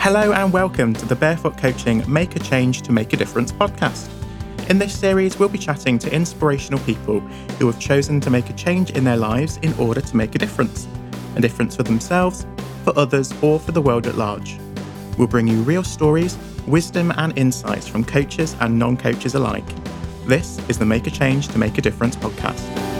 Hello and welcome to the Barefoot Coaching Make a Change to Make a Difference podcast. In this series, we'll be chatting to inspirational people who have chosen to make a change in their lives in order to make a difference a difference for themselves, for others, or for the world at large. We'll bring you real stories, wisdom, and insights from coaches and non coaches alike. This is the Make a Change to Make a Difference podcast.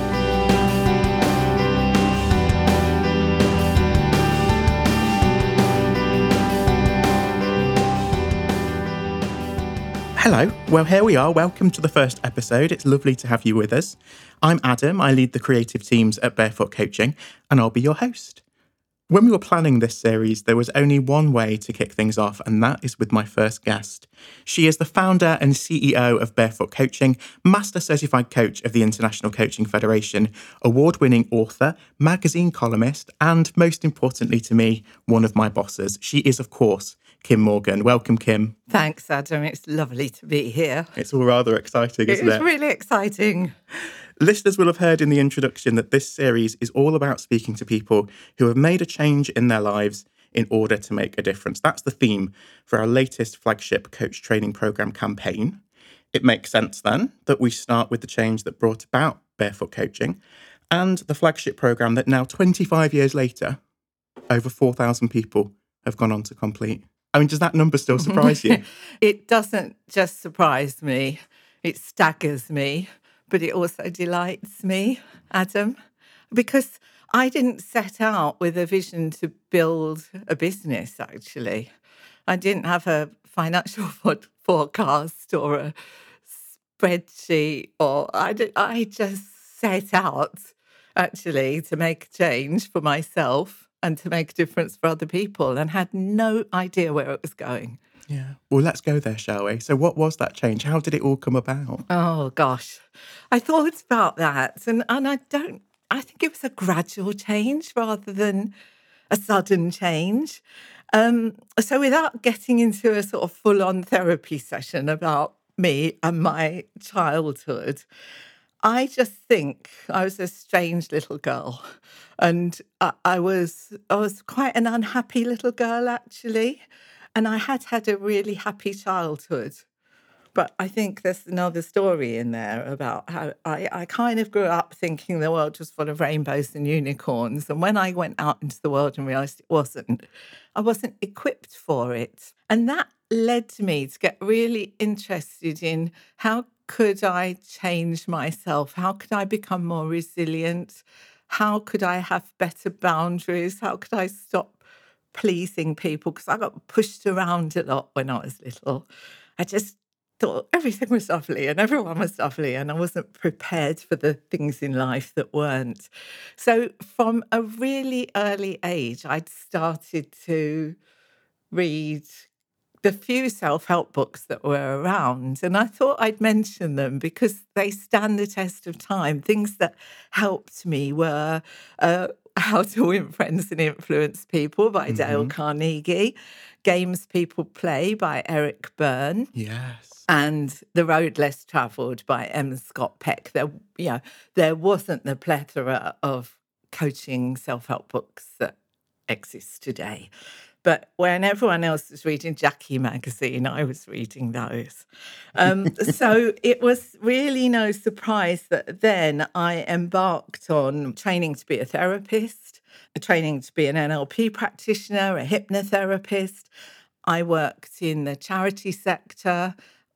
Hello. Well, here we are. Welcome to the first episode. It's lovely to have you with us. I'm Adam. I lead the creative teams at Barefoot Coaching, and I'll be your host. When we were planning this series, there was only one way to kick things off, and that is with my first guest. She is the founder and CEO of Barefoot Coaching, Master Certified Coach of the International Coaching Federation, award winning author, magazine columnist, and most importantly to me, one of my bosses. She is, of course, Kim Morgan. Welcome, Kim. Thanks, Adam. It's lovely to be here. It's all rather exciting, isn't it? it's it? really exciting. Listeners will have heard in the introduction that this series is all about speaking to people who have made a change in their lives in order to make a difference. That's the theme for our latest flagship coach training program campaign. It makes sense then that we start with the change that brought about barefoot coaching and the flagship program that now 25 years later over 4,000 people have gone on to complete. I mean, does that number still surprise you? it doesn't just surprise me, it staggers me, but it also delights me, Adam, because I didn't set out with a vision to build a business, actually. I didn't have a financial forecast or a spreadsheet, or I, did, I just set out actually to make a change for myself and to make a difference for other people and had no idea where it was going. Yeah. Well, let's go there, shall we? So, what was that change? How did it all come about? Oh, gosh. I thought about that. And, and I don't, I think it was a gradual change rather than a sudden change. Um, so, without getting into a sort of full on therapy session about me and my childhood, I just think I was a strange little girl, and I, I, was I was quite an unhappy little girl actually, and I had had a really happy childhood. But I think there's another story in there about how I, I kind of grew up thinking the world was full of rainbows and unicorns. And when I went out into the world and realized it wasn't, I wasn't equipped for it. And that led me to get really interested in how could I change myself? How could I become more resilient? How could I have better boundaries? How could I stop pleasing people? Because I got pushed around a lot when I was little. I just thought everything was lovely and everyone was lovely, and I wasn't prepared for the things in life that weren't. So, from a really early age, I'd started to read the few self help books that were around. And I thought I'd mention them because they stand the test of time. Things that helped me were uh, How to Win Friends and Influence People by mm-hmm. Dale Carnegie, Games People Play by Eric Berne. Yes. And The Road Less Traveled by M. Scott Peck. There, you know, there wasn't the plethora of coaching self help books that exist today. But when everyone else was reading Jackie magazine, I was reading those. Um, so it was really no surprise that then I embarked on training to be a therapist, a training to be an NLP practitioner, a hypnotherapist. I worked in the charity sector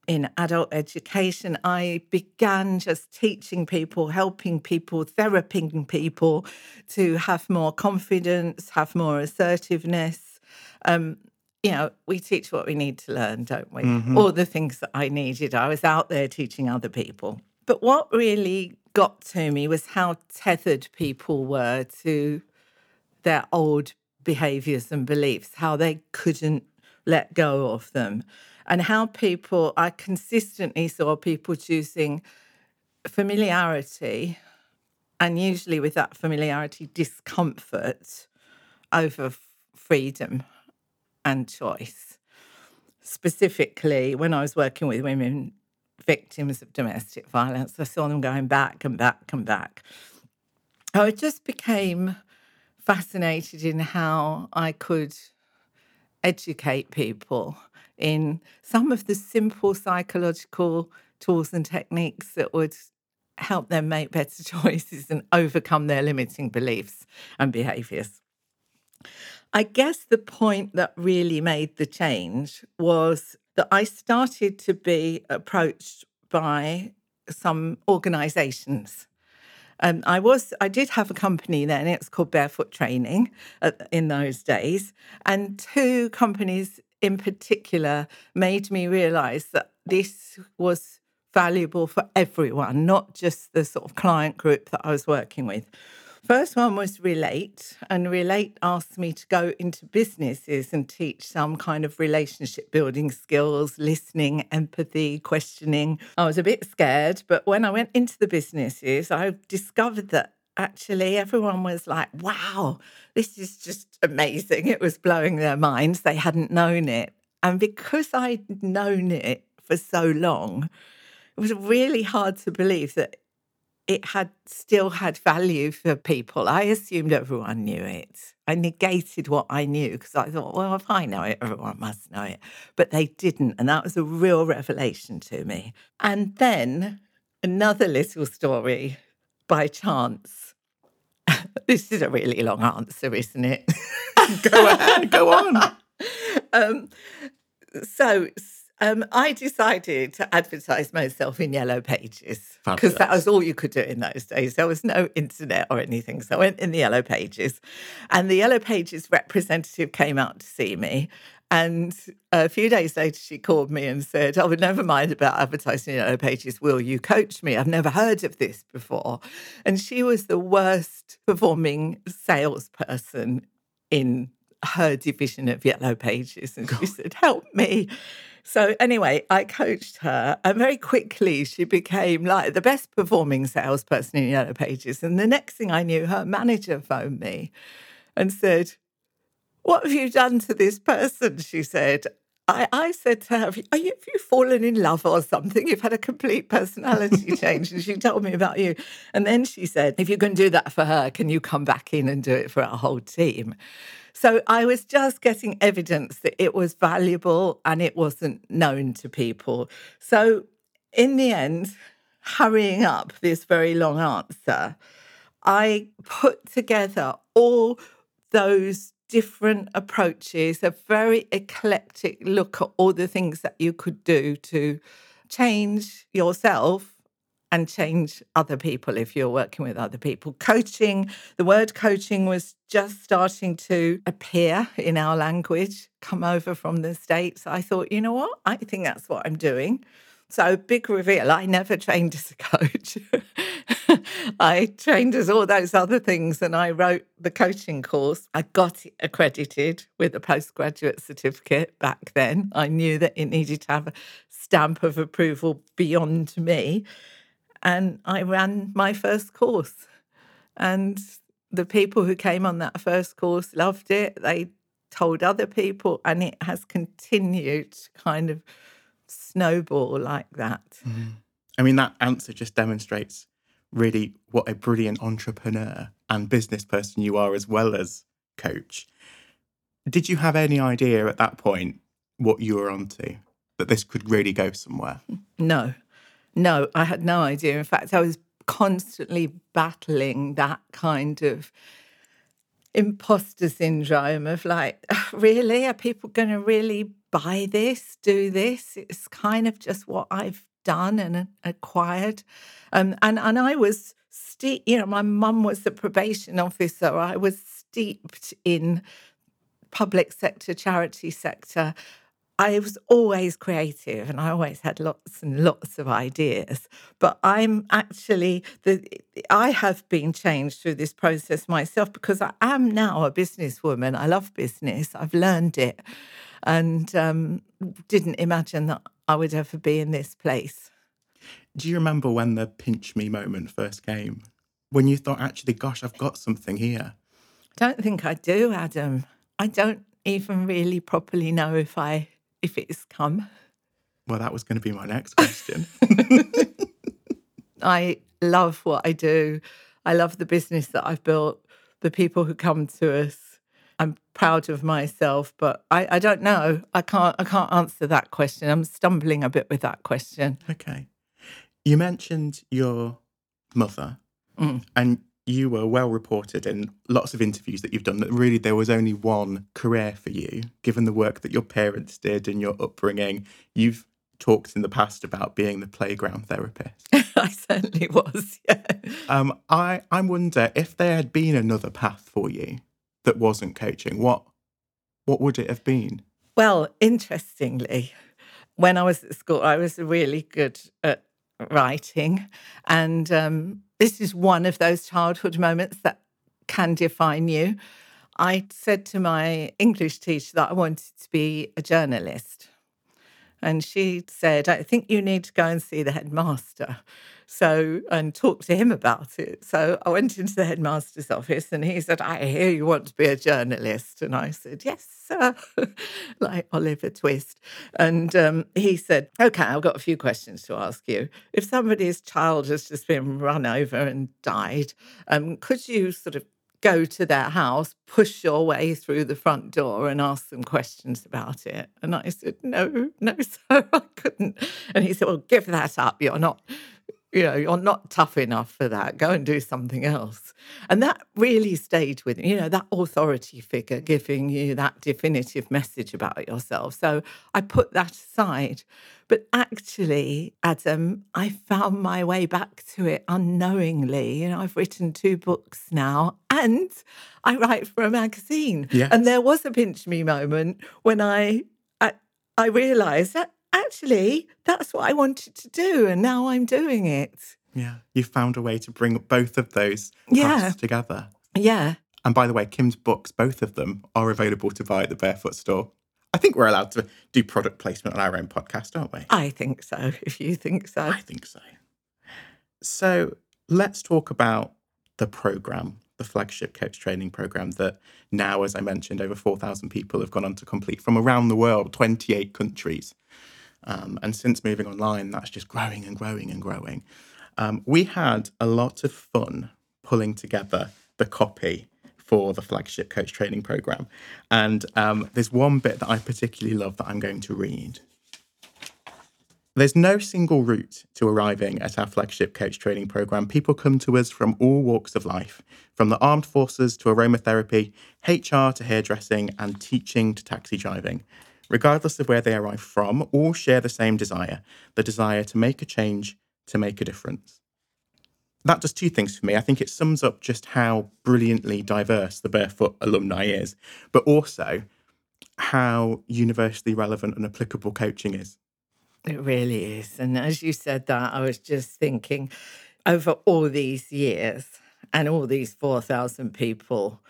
in adult education, I began just teaching people, helping people, theraping people to have more confidence, have more assertiveness, um, you know, we teach what we need to learn, don't we? Mm-hmm. All the things that I needed. I was out there teaching other people. But what really got to me was how tethered people were to their old behaviors and beliefs, how they couldn't let go of them, and how people, I consistently saw people choosing familiarity, and usually with that familiarity, discomfort over freedom and choice. Specifically, when I was working with women victims of domestic violence, I saw them going back and back and back. I just became fascinated in how I could educate people in some of the simple psychological tools and techniques that would help them make better choices and overcome their limiting beliefs and behaviors. I guess the point that really made the change was that I started to be approached by some organizations. Um, I was, I did have a company then. It's called Barefoot Training uh, in those days, and two companies in particular made me realize that this was valuable for everyone, not just the sort of client group that I was working with. First one was Relate, and Relate asked me to go into businesses and teach some kind of relationship building skills, listening, empathy, questioning. I was a bit scared, but when I went into the businesses, I discovered that actually everyone was like, wow, this is just amazing. It was blowing their minds. They hadn't known it. And because I'd known it for so long, it was really hard to believe that it had still had value for people. I assumed everyone knew it. I negated what I knew because I thought, well, if I know it, everyone must know it. But they didn't. And that was a real revelation to me. And then another little story by chance. this is a really long answer, isn't it? go ahead, go on. Um, so, um, I decided to advertise myself in Yellow Pages because that was all you could do in those days. There was no internet or anything. So I went in the Yellow Pages, and the Yellow Pages representative came out to see me. And a few days later, she called me and said, Oh, never mind about advertising in Yellow Pages. Will you coach me? I've never heard of this before. And she was the worst performing salesperson in her division of Yellow Pages. And she said, Help me. So anyway, I coached her, and very quickly she became like the best performing salesperson in Yellow Pages. And the next thing I knew, her manager phoned me and said, "What have you done to this person?" She said. I, I said to her, have you, have you fallen in love or something? You've had a complete personality change. And she told me about you. And then she said, if you can do that for her, can you come back in and do it for our whole team? So I was just getting evidence that it was valuable and it wasn't known to people. So in the end, hurrying up this very long answer, I put together all those different approaches, a very eclectic look at all the things that you could do to change yourself and change other people if you're working with other people. Coaching, the word coaching was just starting to appear in our language, come over from the States. I thought, you know what? I think that's what I'm doing. So, big reveal I never trained as a coach. I trained as all those other things and I wrote the coaching course. I got it accredited with a postgraduate certificate back then. I knew that it needed to have a stamp of approval beyond me and I ran my first course. And the people who came on that first course loved it. They told other people, and it has continued to kind of snowball like that. Mm. I mean, that answer just demonstrates really what a brilliant entrepreneur and business person you are, as well as coach. Did you have any idea at that point what you were onto? That this could really go somewhere? No, no, I had no idea. In fact, I was constantly battling that kind of imposter syndrome of like, really? Are people going to really buy this, do this? It's kind of just what I've done and acquired. Um, and, and I was steep, you know, my mum was the probation officer. I was steeped in public sector, charity sector. I was always creative and I always had lots and lots of ideas. But I'm actually the I have been changed through this process myself because I am now a businesswoman. I love business. I've learned it, and um, didn't imagine that I would ever be in this place. Do you remember when the pinch me moment first came? When you thought, actually, gosh, I've got something here. I don't think I do, Adam. I don't even really properly know if I if it's come? Well, that was going to be my next question. I love what I do. I love the business that I've built, the people who come to us. I'm proud of myself, but I, I don't know. I can't I can't answer that question. I'm stumbling a bit with that question. Okay. You mentioned your mother, Mm. and you were well reported in lots of interviews that you've done that really there was only one career for you, given the work that your parents did and your upbringing. You've talked in the past about being the playground therapist. I certainly was. Yeah. Um, I, I wonder if there had been another path for you that wasn't coaching, what what would it have been? Well, interestingly, when I was at school, I was really good at writing. And um, this is one of those childhood moments that can define you. I said to my English teacher that I wanted to be a journalist. And she said, I think you need to go and see the headmaster. So, and talk to him about it. So I went into the headmaster's office and he said, I hear you want to be a journalist. And I said, Yes, sir, like Oliver Twist. And um, he said, Okay, I've got a few questions to ask you. If somebody's child has just been run over and died, um, could you sort of go to their house, push your way through the front door and ask them questions about it. And I said, No, no, sir, I couldn't. And he said, Well, give that up. You're not, you know, you're not tough enough for that. Go and do something else. And that really stayed with me, you know, that authority figure giving you that definitive message about yourself. So I put that aside. But actually, Adam, I found my way back to it unknowingly. You know, I've written two books now and I write for a magazine. Yes. And there was a pinch me moment when I I, I realized that actually that's what I wanted to do and now I'm doing it. Yeah. You found a way to bring both of those Yeah. together. Yeah. And by the way, Kim's books, both of them, are available to buy at the Barefoot store. I think we're allowed to do product placement on our own podcast, aren't we? I think so, if you think so. I think so. So let's talk about the program, the flagship coach training program that now, as I mentioned, over 4,000 people have gone on to complete from around the world, 28 countries. Um, and since moving online, that's just growing and growing and growing. Um, we had a lot of fun pulling together the copy for the flagship coach training program. And um, there's one bit that I particularly love that I'm going to read. There's no single route to arriving at our flagship coach training program. People come to us from all walks of life, from the armed forces to aromatherapy, HR to hairdressing, and teaching to taxi driving. Regardless of where they arrive from, all share the same desire the desire to make a change, to make a difference. That does two things for me. I think it sums up just how brilliantly diverse the Barefoot alumni is, but also how universally relevant and applicable coaching is. It really is. And as you said that, I was just thinking over all these years and all these 4,000 people,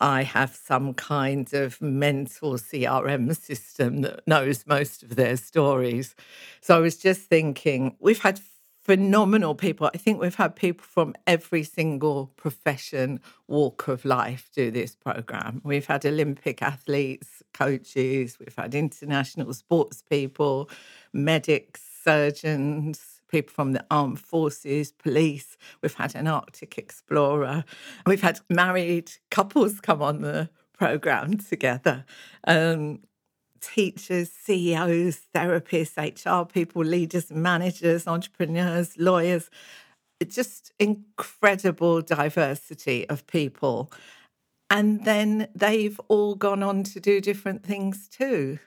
I have some kind of mental CRM system that knows most of their stories. So I was just thinking, we've had phenomenal people. I think we've had people from every single profession, walk of life do this program. We've had Olympic athletes, coaches, we've had international sports people, medics, surgeons, people from the armed forces, police. We've had an Arctic explorer. We've had married couples come on the program together. Um, teachers, CEOs, therapists, HR people, leaders, managers, entrepreneurs, lawyers. Just incredible diversity of people. And then they've all gone on to do different things too.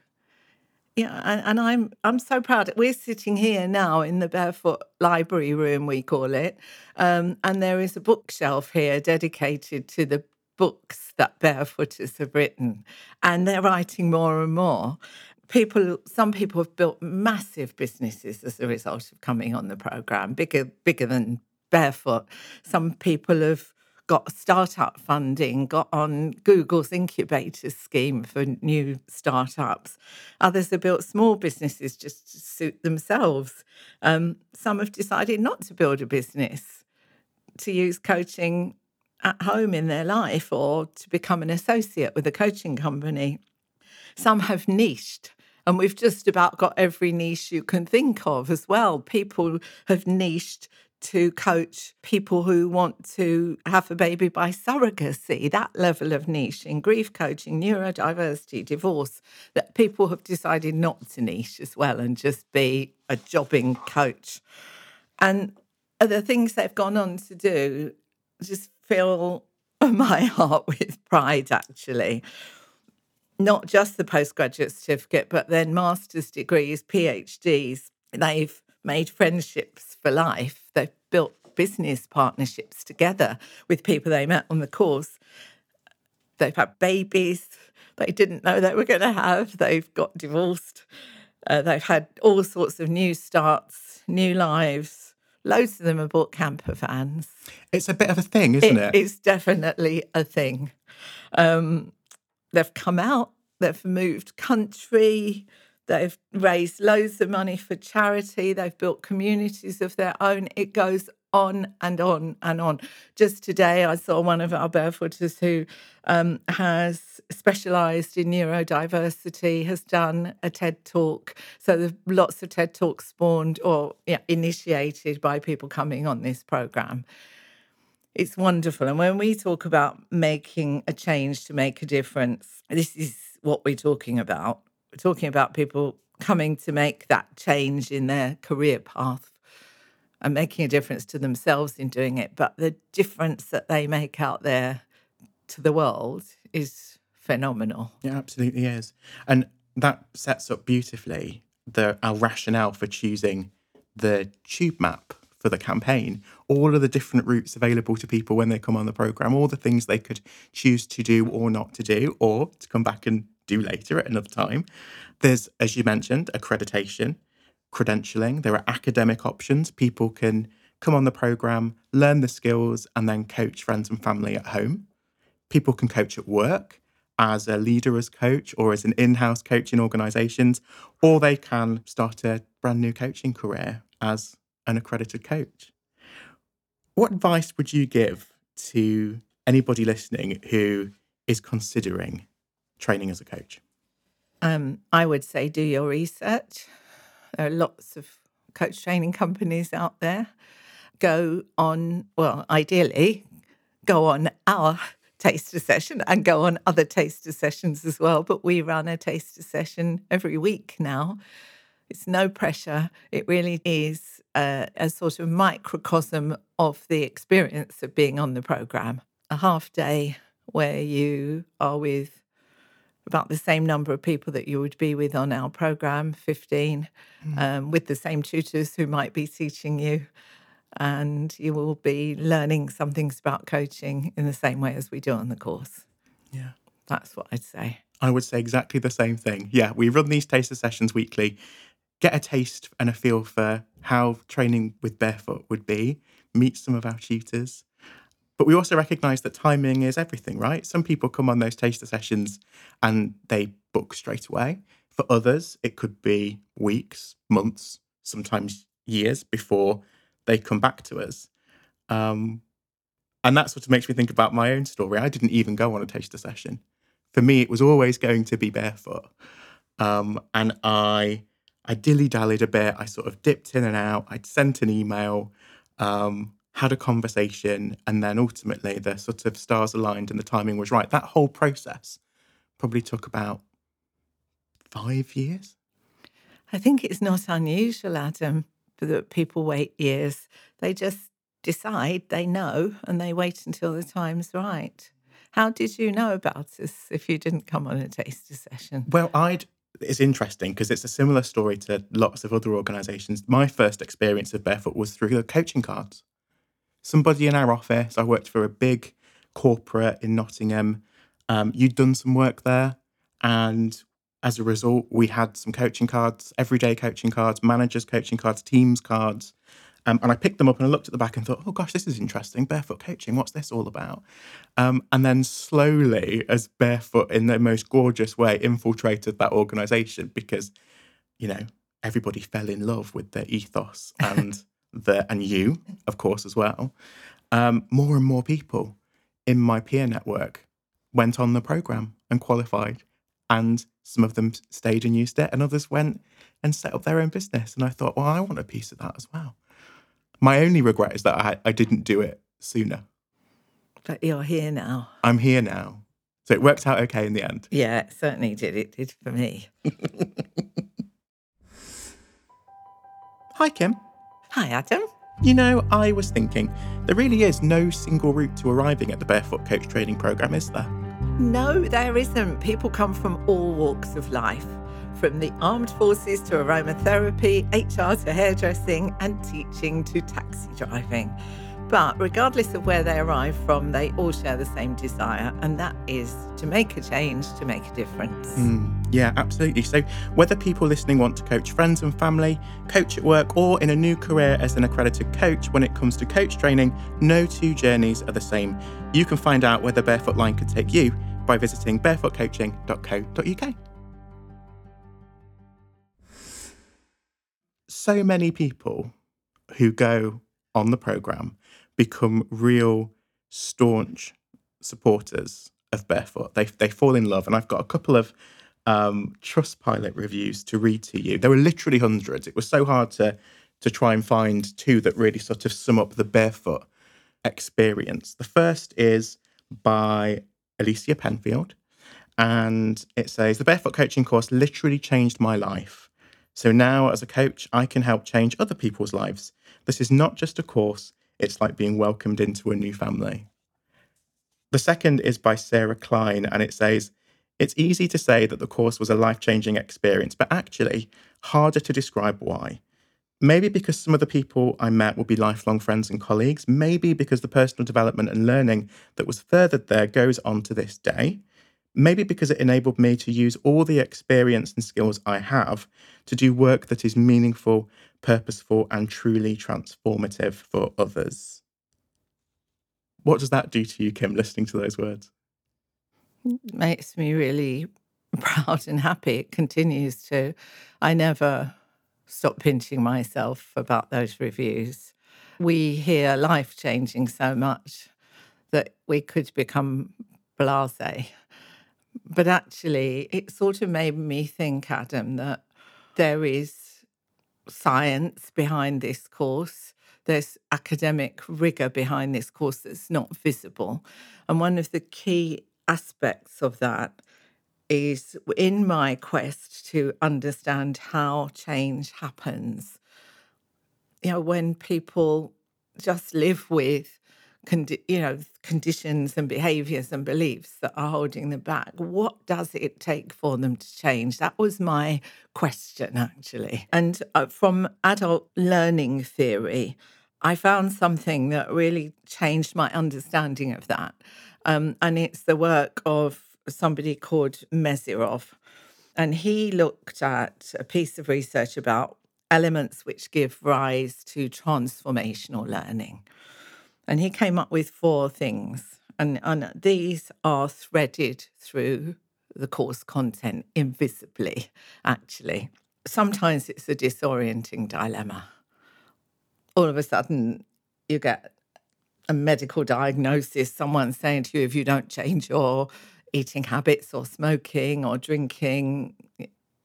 Yeah, and, and I'm I'm so proud. We're sitting here now in the Barefoot Library Room, we call it, um, and there is a bookshelf here dedicated to the books that barefooters have written, and they're writing more and more. People, some people have built massive businesses as a result of coming on the program, bigger bigger than Barefoot. Some people have got startup funding, got on Google's incubator scheme for new startups. Others have built small businesses just to suit themselves. Um, some have decided not to build a business, to use coaching at home in their life or to become an associate with a coaching company. Some have niched. And we've just about got every niche you can think of as well. People have niched to coach people who want to have a baby by surrogacy, that level of niche in grief coaching, neurodiversity, divorce, that people have decided not to niche as well and just be a jobbing coach. And the things they've gone on to do just fill my heart with pride, actually. Not just the postgraduate certificate, but then master's degrees, PhDs. They've made friendships for life. They've built business partnerships together with people they met on the course. They've had babies they didn't know they were going to have. They've got divorced. Uh, they've had all sorts of new starts, new lives. Loads of them have bought camper vans. It's a bit of a thing, isn't it? it? It's definitely a thing. Um, they've come out, they've moved country, They've raised loads of money for charity. They've built communities of their own. It goes on and on and on. Just today, I saw one of our barefooters who um, has specialised in neurodiversity, has done a TED talk. So there's lots of TED talks spawned or yeah, initiated by people coming on this program. It's wonderful. And when we talk about making a change to make a difference, this is what we're talking about we're talking about people coming to make that change in their career path and making a difference to themselves in doing it. But the difference that they make out there to the world is phenomenal. It absolutely is. And that sets up beautifully the our rationale for choosing the tube map for the campaign, all of the different routes available to people when they come on the program, all the things they could choose to do or not to do, or to come back and do later at another time. There's, as you mentioned, accreditation, credentialing. There are academic options. People can come on the program, learn the skills, and then coach friends and family at home. People can coach at work as a leader as coach or as an in-house coach in organizations or they can start a brand new coaching career as an accredited coach what advice would you give to anybody listening who is considering training as a coach? Um, I would say do your research. There are lots of coach training companies out there. Go on, well, ideally, go on our taster session and go on other taster sessions as well. But we run a taster session every week now. It's no pressure. It really is a, a sort of microcosm of the experience of being on the program. A half day where you are with about the same number of people that you would be with on our program 15 mm. um, with the same tutors who might be teaching you. And you will be learning some things about coaching in the same way as we do on the course. Yeah. That's what i'd say. I would say exactly the same thing. Yeah we run these taster sessions weekly. Get a taste and a feel for how training with barefoot would be. Meet some of our tutors but we also recognize that timing is everything, right? Some people come on those taster sessions and they book straight away. For others, it could be weeks, months, sometimes years before they come back to us. Um, and that sort of makes me think about my own story. I didn't even go on a taster session. For me, it was always going to be barefoot. Um, and I I dilly dallied a bit. I sort of dipped in and out. I'd sent an email. Um, had a conversation, and then ultimately the sort of stars aligned and the timing was right. That whole process probably took about five years. I think it's not unusual, Adam, that people wait years. They just decide they know and they wait until the time's right. How did you know about this if you didn't come on a taster session? Well, I'd it's interesting because it's a similar story to lots of other organizations. My first experience of barefoot was through the coaching cards somebody in our office. I worked for a big corporate in Nottingham. Um, you'd done some work there, and as a result, we had some coaching cards, everyday coaching cards, managers coaching cards, teams cards. Um, and I picked them up and I looked at the back and thought, oh gosh, this is interesting. Barefoot coaching, what's this all about? Um, and then slowly, as Barefoot in the most gorgeous way infiltrated that organization because, you know, everybody fell in love with their ethos and that, and you, of course, as well, um, more and more people in my peer network went on the program and qualified. And some of them stayed and used it, and others went and set up their own business. And I thought, well, I want a piece of that as well. My only regret is that I, I didn't do it sooner. But you're here now. I'm here now. So it worked out okay in the end. Yeah, it certainly did. It did for me. Hi, Kim. Hi, Adam. You know, I was thinking, there really is no single route to arriving at the Barefoot Coach Training Programme, is there? No, there isn't. People come from all walks of life, from the armed forces to aromatherapy, HR to hairdressing, and teaching to taxi driving. But regardless of where they arrive from, they all share the same desire, and that is to make a change, to make a difference. Mm, yeah, absolutely. So, whether people listening want to coach friends and family, coach at work, or in a new career as an accredited coach, when it comes to coach training, no two journeys are the same. You can find out where the Barefoot Line could take you by visiting barefootcoaching.co.uk. So many people who go on the programme become real staunch supporters of Barefoot. They they fall in love, and I've got a couple of um, Trustpilot reviews to read to you. There were literally hundreds. It was so hard to to try and find two that really sort of sum up the Barefoot experience. The first is by Alicia Penfield, and it says the Barefoot coaching course literally changed my life. So now, as a coach, I can help change other people's lives. This is not just a course, it's like being welcomed into a new family. The second is by Sarah Klein, and it says, It's easy to say that the course was a life changing experience, but actually harder to describe why. Maybe because some of the people I met will be lifelong friends and colleagues, maybe because the personal development and learning that was furthered there goes on to this day, maybe because it enabled me to use all the experience and skills I have to do work that is meaningful purposeful, and truly transformative for others. What does that do to you, Kim, listening to those words? It makes me really proud and happy. It continues to. I never stop pinching myself about those reviews. We hear life changing so much that we could become blase. But actually, it sort of made me think, Adam, that there is science behind this course. There's academic rigor behind this course that's not visible. And one of the key aspects of that is in my quest to understand how change happens. You know, when people just live with condi- you know conditions and behaviors and beliefs that are holding them back what does it take for them to change? That was my question actually. And uh, from adult learning theory i found something that really changed my understanding of that. Um, and it's the work of somebody called Mezirow and he looked at a piece of research about elements which give rise to transformational learning and he came up with four things. And, and these are threaded through the course content invisibly, actually. Sometimes it's a disorienting dilemma. All of a sudden, you get a medical diagnosis, someone saying to you, if you don't change your eating habits or smoking or drinking,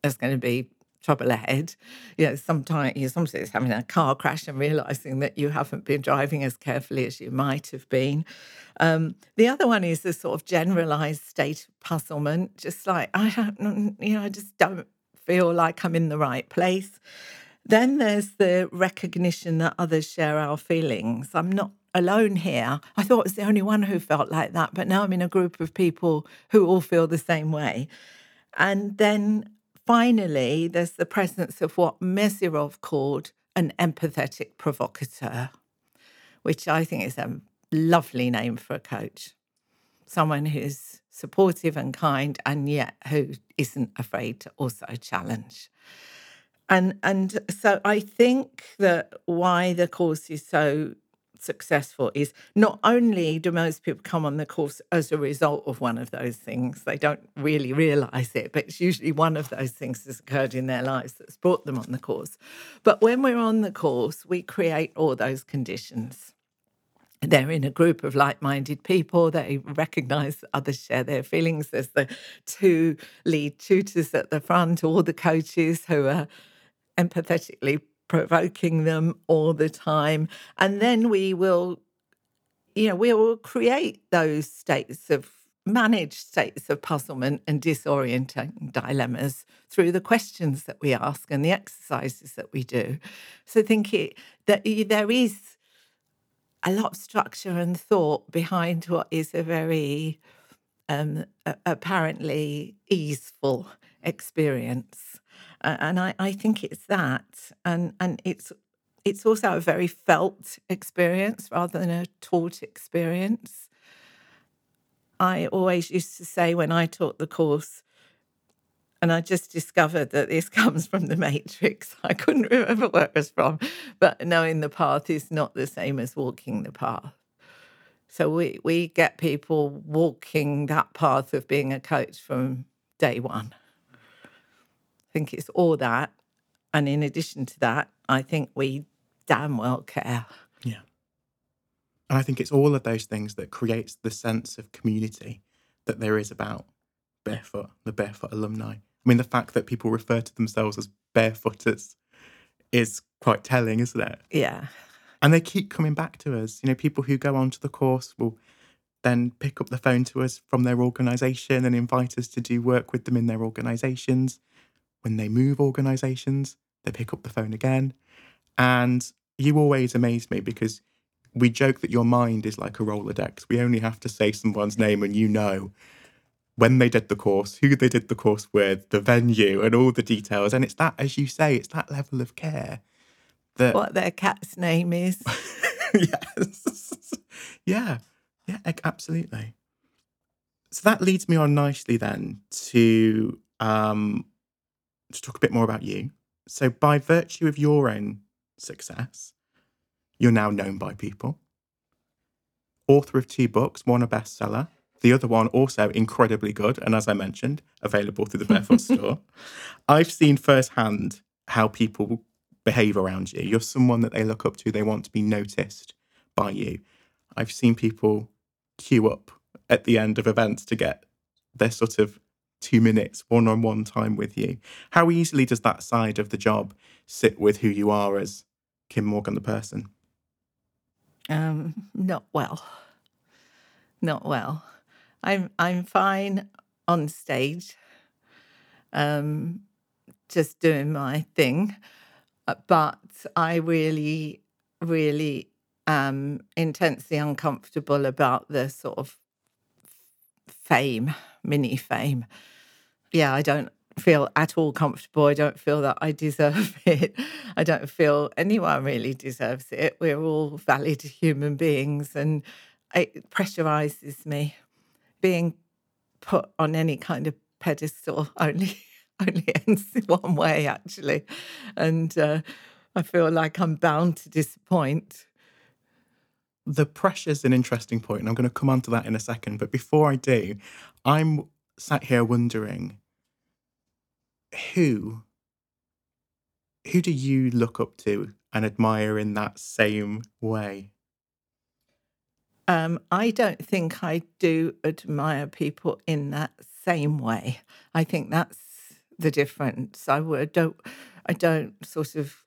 there's going to be trouble ahead. You know, sometimes you're sometimes having a car crash and realizing that you haven't been driving as carefully as you might have been. Um, the other one is the sort of generalized state of puzzlement, just like I don't, you know, I just don't feel like I'm in the right place. Then there's the recognition that others share our feelings. I'm not alone here. I thought I was the only one who felt like that, but now I'm in a group of people who all feel the same way. And then finally, there's the presence of what Mezirow called an empathetic provocateur, which I think is a lovely name for a coach. Someone who's supportive and kind, and yet who isn't afraid to also challenge. And and so I think that why the course is so successful is not only do most people come on the course as a result of one of those things, they don't really realize it, but it's usually one of those things that's occurred in their lives that's brought them on the course. But when we're on the course, we create all those conditions. They're in a group of like minded people. They recognize others share their feelings. There's the two lead tutors at the front, all the coaches who are empathetically provoking them all the time. And then we will, you know, we will create those states of managed states of puzzlement and disorienting dilemmas through the questions that we ask and the exercises that we do. So think it, that there is a lot of structure and thought behind what is a very um, apparently easeful experience. And I, I think it's that. And, and it's, it's also a very felt experience rather than a taught experience. I always used to say when I taught the course, and I just discovered that this comes from the Matrix. I couldn't remember where it was from, but knowing the path is not the same as walking the path. So we, we get people walking that path of being a coach from day one. I think it's all that. And in addition to that, I think we damn well care. Yeah. And I think it's all of those things that creates the sense of community that there is about barefoot, the barefoot alumni. I mean, the fact that people refer to themselves as barefooters is quite telling, isn't it? Yeah. And they keep coming back to us. You know, people who go on to the course will then pick up the phone to us from their organisation and invite us to do work with them in their organisations. When they move organisations, they pick up the phone again. And you always amaze me because we joke that your mind is like a Rolodex. We only have to say someone's name and you know when they did the course, who they did the course with, the venue, and all the details. And it's that, as you say, it's that level of care that what their cat's name is. yes. yeah. Yeah, absolutely. So that leads me on nicely then to um to talk a bit more about you. So by virtue of your own success, you're now known by people. Author of two books, one a bestseller, the other one also incredibly good, and as I mentioned, available through the Barefoot store. I've seen firsthand how people behave around you. You're someone that they look up to, they want to be noticed by you. I've seen people queue up at the end of events to get their sort of two minutes one on one time with you. How easily does that side of the job sit with who you are as Kim Morgan, the person? Um, not well. Not well. I'm I'm fine on stage, um, just doing my thing, uh, but I really, really am intensely uncomfortable about the sort of fame, mini fame. Yeah, I don't feel at all comfortable. I don't feel that I deserve it. I don't feel anyone really deserves it. We're all valid human beings, and it pressurizes me being put on any kind of pedestal only only ends in one way actually and uh, i feel like i'm bound to disappoint the pressure's an interesting point and i'm going to come on to that in a second but before i do i'm sat here wondering who who do you look up to and admire in that same way um, I don't think I do admire people in that same way. I think that's the difference. I would don't I don't sort of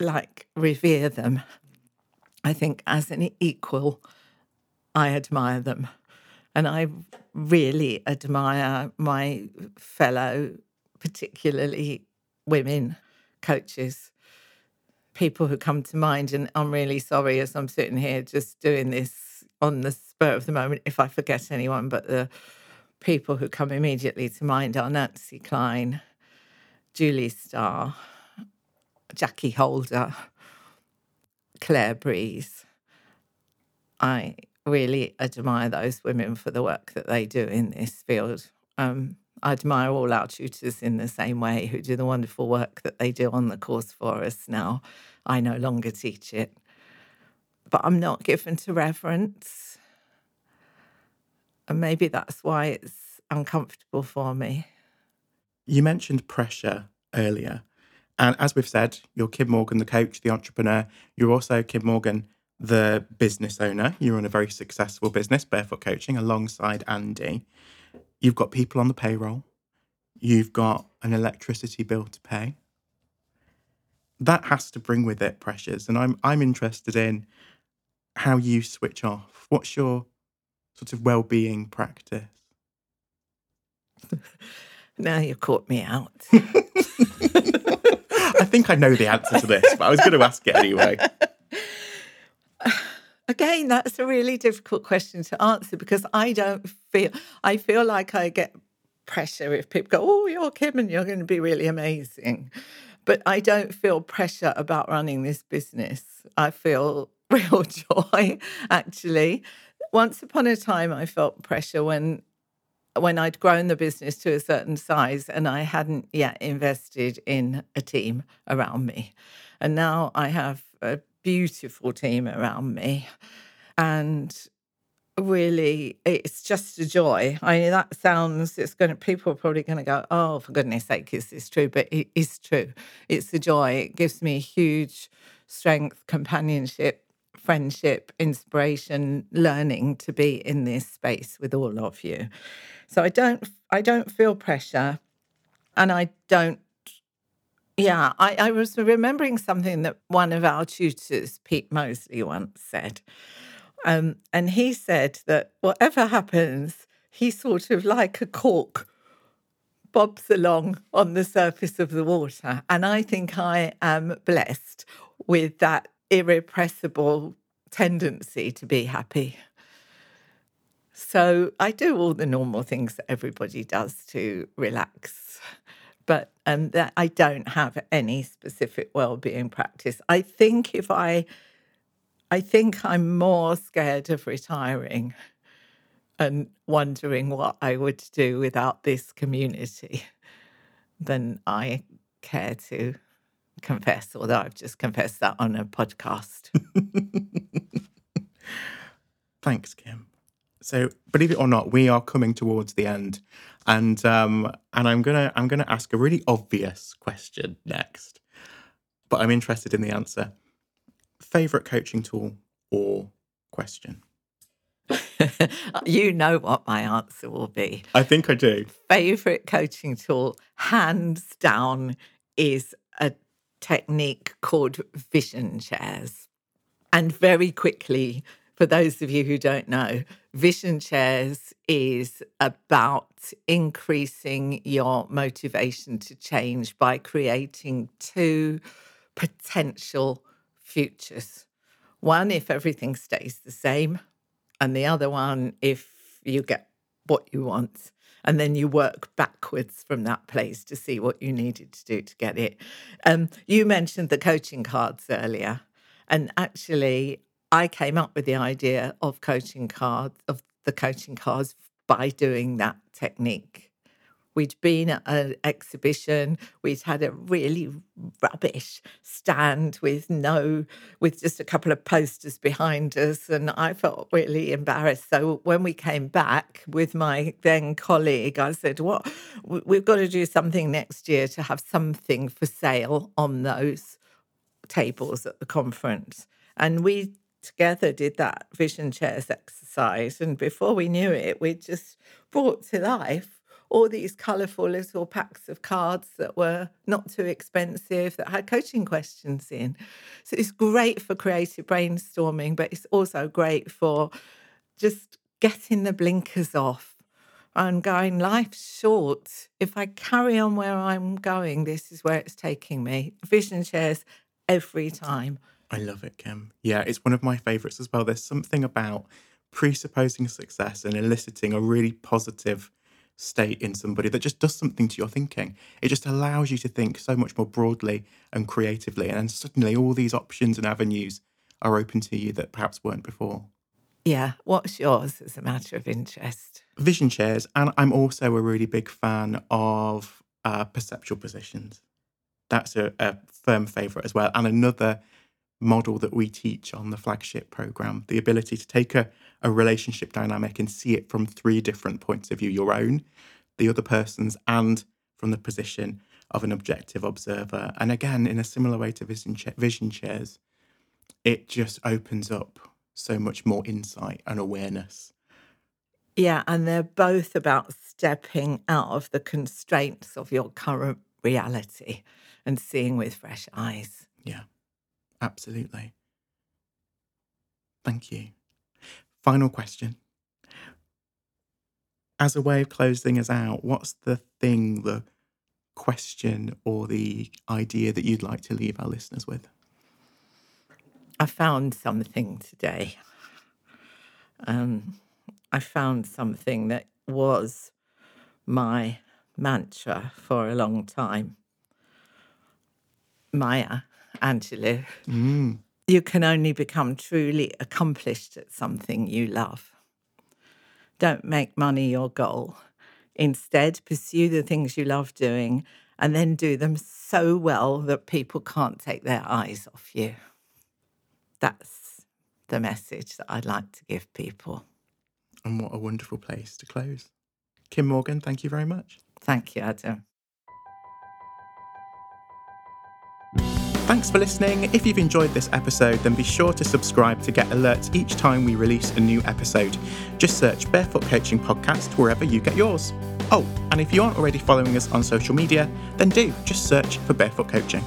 like revere them. I think as an equal, I admire them. And I really admire my fellow, particularly women coaches people who come to mind. And I'm really sorry as I'm sitting here just doing this on the spur of the moment if I forget anyone, but the people who come immediately to mind are Nancy Kline, Julie Starr, Jackee Holder, Claire Breeze. I really admire those women for the work that they do in this field. Um, I admire all our tutors in the same way who do the wonderful work that they do on the course for us now. I no longer teach it, but I'm not given to reverence. And maybe that's why it's uncomfortable for me. You mentioned pressure earlier. And as we've said, you're Kim Morgan, the coach, the entrepreneur. You're also Kim Morgan, the business owner. You run a very successful business, Barefoot Coaching, alongside Andy. You've got people on the payroll. You've got an electricity bill to pay. that has to bring with it pressures. And I'm I'm interested in how you switch off. What's your sort of well-being practice? now you caught me out. I think I know the answer to this, but I was going to ask it anyway. Again, that's a really difficult question to answer because I don't feel I feel like I get pressure if people go, "Oh, you're Kim and you're going to be really amazing," but I don't feel pressure about running this business. I feel real joy, actually. Once upon a time, I felt pressure when when I'd grown the business to a certain size and I hadn't yet invested in a team around me. And now I have a beautiful team around me. And really, it's just a joy. I mean, that sounds, it's going to, people are probably going to go, oh, for goodness sake, is this true? But it is true. It's a joy. It gives me huge strength, companionship, friendship, inspiration, learning to be in this space with all of you. So I don't I don't feel pressure and I don't yeah, I, I was remembering something that one of our tutors, Pete Mosley, once said. Um, and he said that whatever happens, he's sort of like a cork bobs along on the surface of the water. And I think I am blessed with that irrepressible tendency to be happy. So I do all the normal things that everybody does to relax, but um, that I don't have any specific well-being practice. I think if I, I think I'm more scared of retiring and wondering what I would do without this community than I care to confess, although I've just confessed that on a podcast. Thanks, Kim. So, believe it or not, we are coming towards the end, and um, and I'm gonna I'm gonna ask a really obvious question next, but I'm interested in the answer. Favorite coaching tool or question? you know what my answer will be. I think I do. Favorite coaching tool, hands down, is technique called vision chairs. And very quickly, for those of you who don't know, Vision Chairs is about increasing your motivation to change by creating two potential futures. One, if everything stays the same, and the other one, if you get what you want. And then you work backwards from that place to see what you needed to do to get it. Um, you mentioned the coaching cards earlier. And actually, I came up with the idea of coaching cards, of the coaching cards by doing that technique. We'd been at an exhibition, we'd had a really rubbish stand with no, with just a couple of posters behind us. And I felt really embarrassed. So when we came back with my then colleague, I said, What? We've got to do something next year to have something for sale on those tables at the conference. And we together did that vision chairs exercise. And before we knew it, we just brought to life all these colourful little packs of cards that were not too expensive, that had coaching questions in. So it's great for creative brainstorming, but it's also great for just getting the blinkers off and going, life's short. If I carry on where I'm going, this is where it's taking me. Vision chairs every time. I love it, Kim. Yeah, it's one of my favorites as well. There's something about presupposing success and eliciting a really positive state in somebody that just does something to your thinking. It just allows you to think so much more broadly and creatively. And suddenly all these options and avenues are open to you that perhaps weren't before. Yeah. What's yours as a matter of interest? Vision chairs. And I'm also a really big fan of uh, perceptual positions. That's a, a firm favourite as well. And another model that we teach on the flagship program the ability to take a, a relationship dynamic and see it from three different points of view your own, the other person's, and from the position of an objective observer. And again, in a similar way to vision, vision chairs, it just opens up so much more insight and awareness. Yeah, and they're both about stepping out of the constraints of your current reality and seeing with fresh eyes. Yeah, absolutely. Thank you. Final question. As a way of closing us out, what's the thing, the question, or the idea that you'd like to leave our listeners with? I found something today. Um, I found something that was my mantra for a long time. Maya Angelou. Mm. You can only become truly accomplished at something you love. Don't make money your goal. Instead, pursue the things you love doing and then do them so well that people can't take their eyes off you. That's the message that I'd like to give people. And what a wonderful place to close. Kim Morgan, thank you very much. Thank you, Adam. Thanks for listening. If you've enjoyed this episode, then be sure to subscribe to get alerts each time we release a new episode. Just search Barefoot Coaching Podcast wherever you get yours. Oh, and if you aren't already following us on social media, then do just search for Barefoot Coaching.